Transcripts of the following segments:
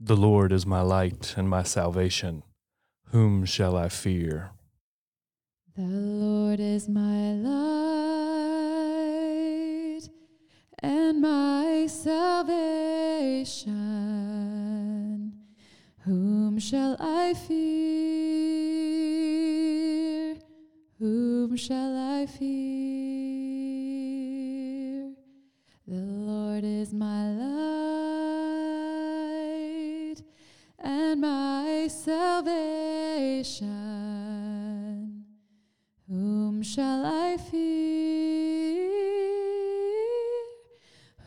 The Lord is my light and my salvation. Whom shall I fear? The Lord is my light and my salvation. Whom shall I fear? Whom shall I fear? The Lord is my light salvation. Whom shall I fear?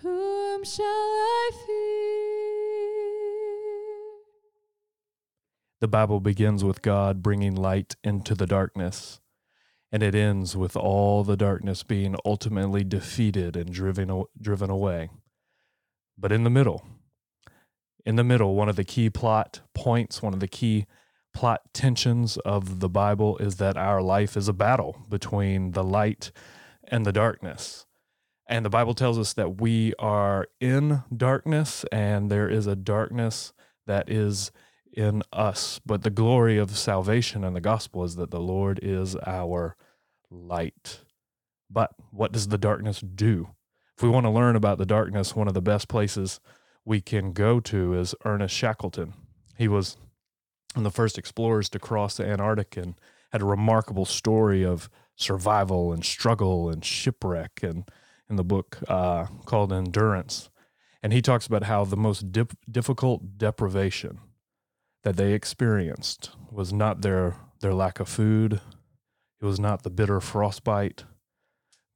Whom shall I fear? The Bible begins with God bringing light into the darkness, and it ends with all the darkness being ultimately defeated and driven, driven away. But in the middle, in the middle, one of the key plot points, one of the key plot tensions of the Bible is that our life is a battle between the light and the darkness. And the Bible tells us that we are in darkness and there is a darkness that is in us. But the glory of salvation and the gospel is that the Lord is our light. But what does the darkness do? If we want to learn about the darkness, one of the best places we can go to is Ernest Shackleton. He was one of the first explorers to cross the Antarctic and had a remarkable story of survival and struggle and shipwreck and in the book uh, called Endurance. And he talks about how the most dip- difficult deprivation that they experienced was not their, their lack of food, it was not the bitter frostbite,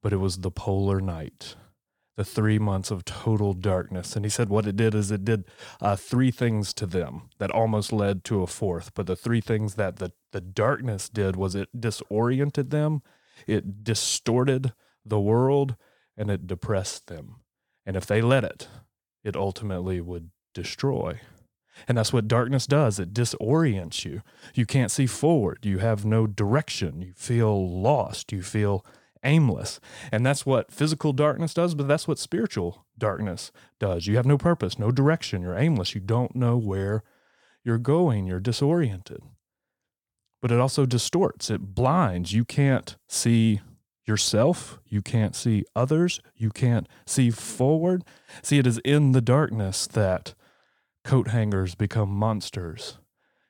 but it was the polar night the three months of total darkness. And he said what it did is it did uh, three things to them that almost led to a fourth. But the three things that the, the darkness did was it disoriented them, it distorted the world, and it depressed them. And if they let it, it ultimately would destroy. And that's what darkness does. It disorients you. You can't see forward. You have no direction. You feel lost. You feel aimless. And that's what physical darkness does, but that's what spiritual darkness does. You have no purpose, no direction. You're aimless. You don't know where you're going. You're disoriented. But it also distorts, it blinds. You can't see yourself. You can't see others. You can't see forward. See, it is in the darkness that coat hangers become monsters.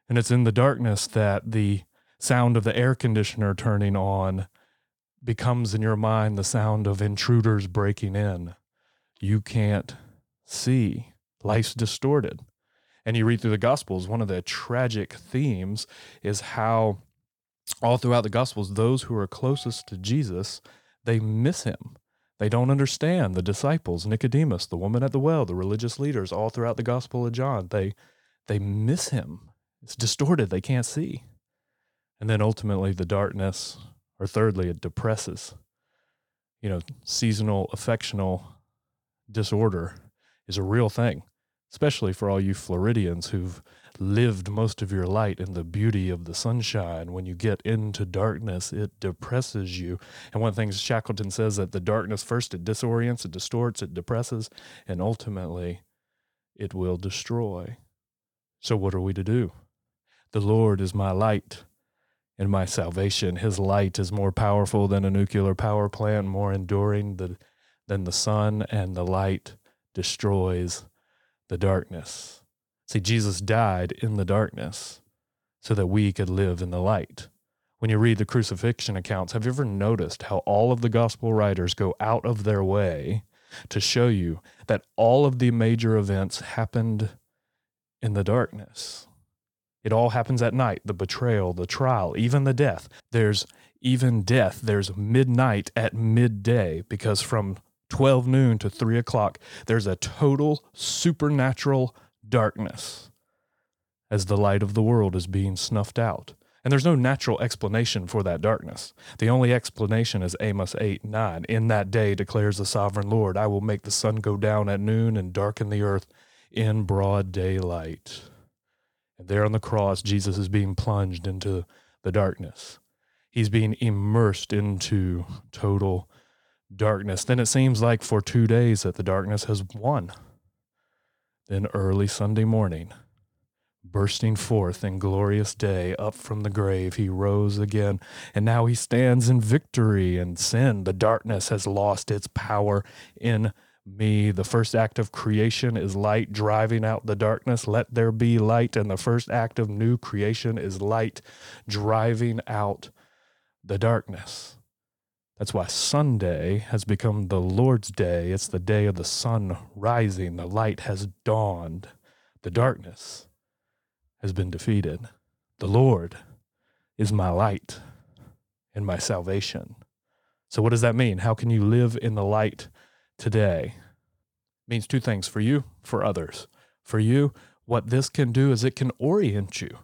And it's in the darkness that the sound of the air conditioner turning on becomes in your mind the sound of intruders breaking in. You can't see. Life's distorted. And you read through the Gospels, one of the tragic themes is how all throughout the Gospels, those who are closest to Jesus, they miss him. They don't understand the disciples, Nicodemus, the woman at the well, the religious leaders, all throughout the Gospel of John. They they miss him. It's distorted. They can't see. And then ultimately the darkness or thirdly, it depresses. You know, seasonal affectional disorder is a real thing, especially for all you Floridians who've lived most of your light in the beauty of the sunshine. When you get into darkness, it depresses you. And one of the things Shackleton says that the darkness first it disorients, it distorts, it depresses, and ultimately it will destroy. So what are we to do? The Lord is my light in my salvation. His light is more powerful than a nuclear power plant, more enduring the, than the sun, and the light destroys the darkness. See, Jesus died in the darkness so that we could live in the light. When you read the crucifixion accounts, have you ever noticed how all of the gospel writers go out of their way to show you that all of the major events happened in the darkness? It all happens at night the betrayal, the trial, even the death. There's even death. There's midnight at midday because from 12 noon to 3 o'clock, there's a total supernatural darkness as the light of the world is being snuffed out. And there's no natural explanation for that darkness. The only explanation is Amos 8 9. In that day declares the sovereign Lord, I will make the sun go down at noon and darken the earth in broad daylight. And there on the cross, Jesus is being plunged into the darkness. He's being immersed into total darkness. Then it seems like for two days that the darkness has won. Then early Sunday morning, bursting forth in glorious day up from the grave he rose again and now he stands in victory and sin the darkness has lost its power in me the first act of creation is light driving out the darkness let there be light and the first act of new creation is light driving out the darkness that's why Sunday has become the Lord's day. It's the day of the sun rising. The light has dawned. The darkness has been defeated. The Lord is my light and my salvation. So, what does that mean? How can you live in the light today? Means two things for you, for others. For you, what this can do is it can orient you.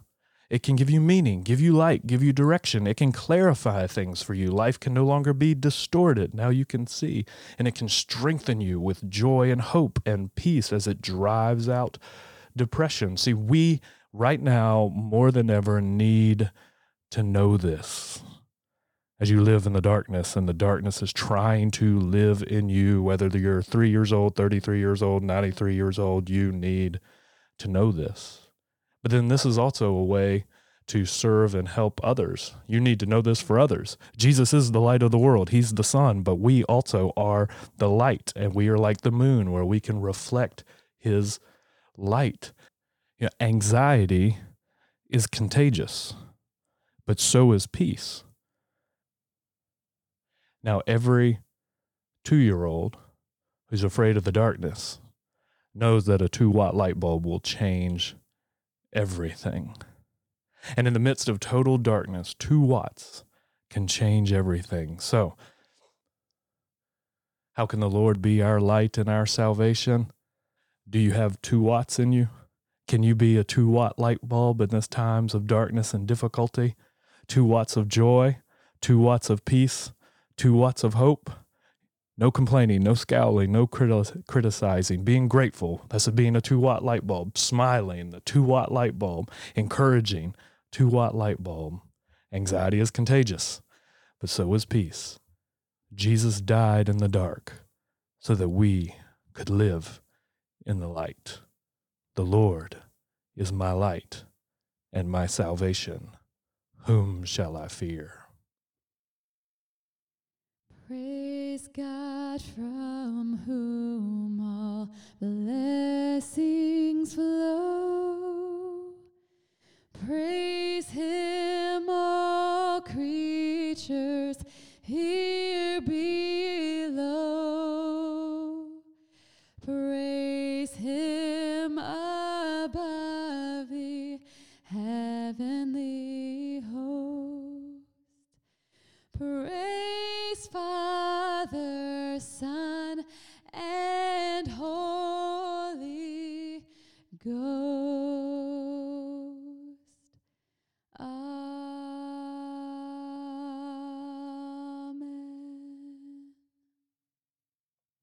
It can give you meaning, give you light, give you direction. It can clarify things for you. Life can no longer be distorted. Now you can see. And it can strengthen you with joy and hope and peace as it drives out depression. See, we right now, more than ever, need to know this. As you live in the darkness, and the darkness is trying to live in you, whether you're three years old, 33 years old, 93 years old, you need to know this. But then this is also a way to serve and help others. You need to know this for others. Jesus is the light of the world, He's the sun, but we also are the light, and we are like the moon where we can reflect His light. You know, anxiety is contagious, but so is peace. Now, every two year old who's afraid of the darkness knows that a two watt light bulb will change everything. And in the midst of total darkness, two watts can change everything. So, how can the Lord be our light and our salvation? Do you have two watts in you? Can you be a two watt light bulb in this times of darkness and difficulty? Two watts of joy, two watts of peace, two watts of hope. No complaining, no scowling, no criti- criticizing, being grateful. That's a, being a two watt light bulb. Smiling, the two watt light bulb. Encouraging, two watt light bulb. Anxiety is contagious, but so is peace. Jesus died in the dark so that we could live in the light. The Lord is my light and my salvation. Whom shall I fear? Praise God from whom and Holy Ghost.